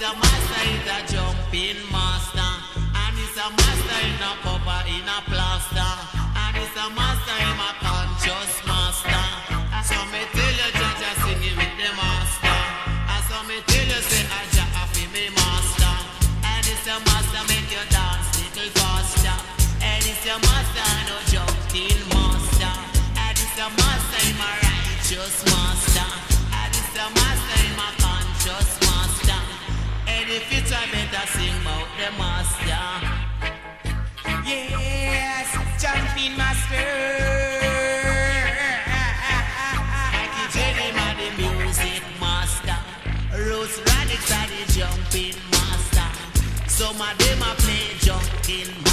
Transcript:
It's a master, it's a jumping master. And it's a master in a cover, in a plaster. And it's a master, in a conscious master. So me tell you, judge, I sing it with the master. I so me tell you, say, ah, I just happy me master. And it's a master, make your. jumping master. Some of them are play jumping master.